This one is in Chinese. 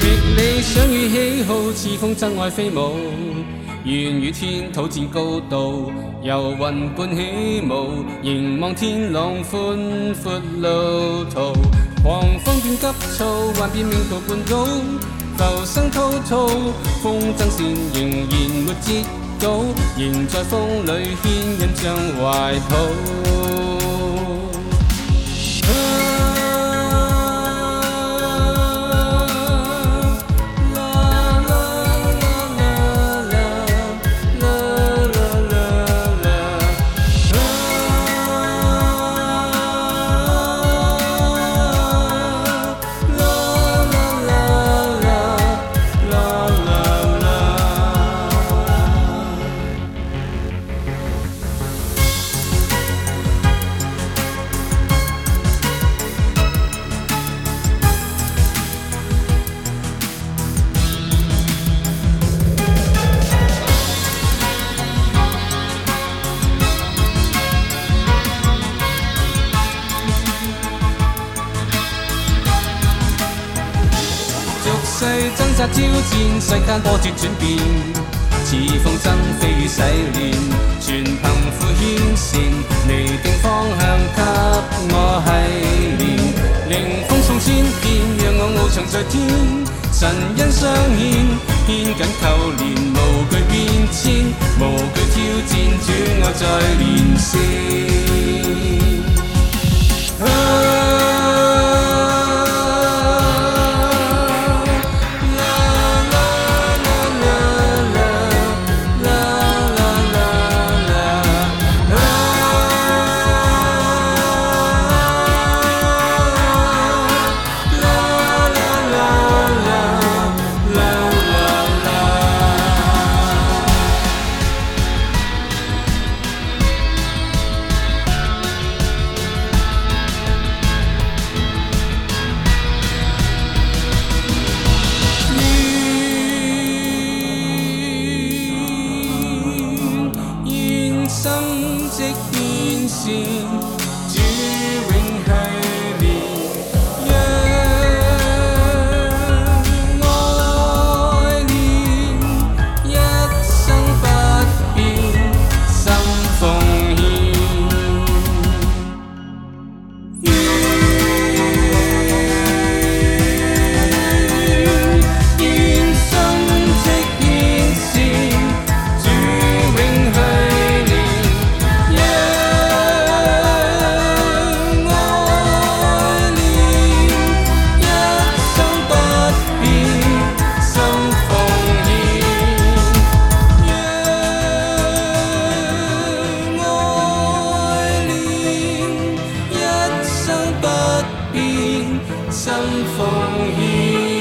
觅理想与喜好，似风筝爱飞舞，愿与天土战高度，游云伴起舞，凝望天朗宽阔路途，狂风变急躁，幻变命途半岛，浮生滔滔，风筝线仍然没折。仍在风里牵引着怀抱。碎，挣扎挑战，世间波折转变，似风筝飞雨洗练，全凭负牵线，你定方向给我系练，凌风送千遍，让我翱翔在天，神恩相献，牵紧扣连，无惧变迁，无惧挑战，主我再连线。即变善，心奉献。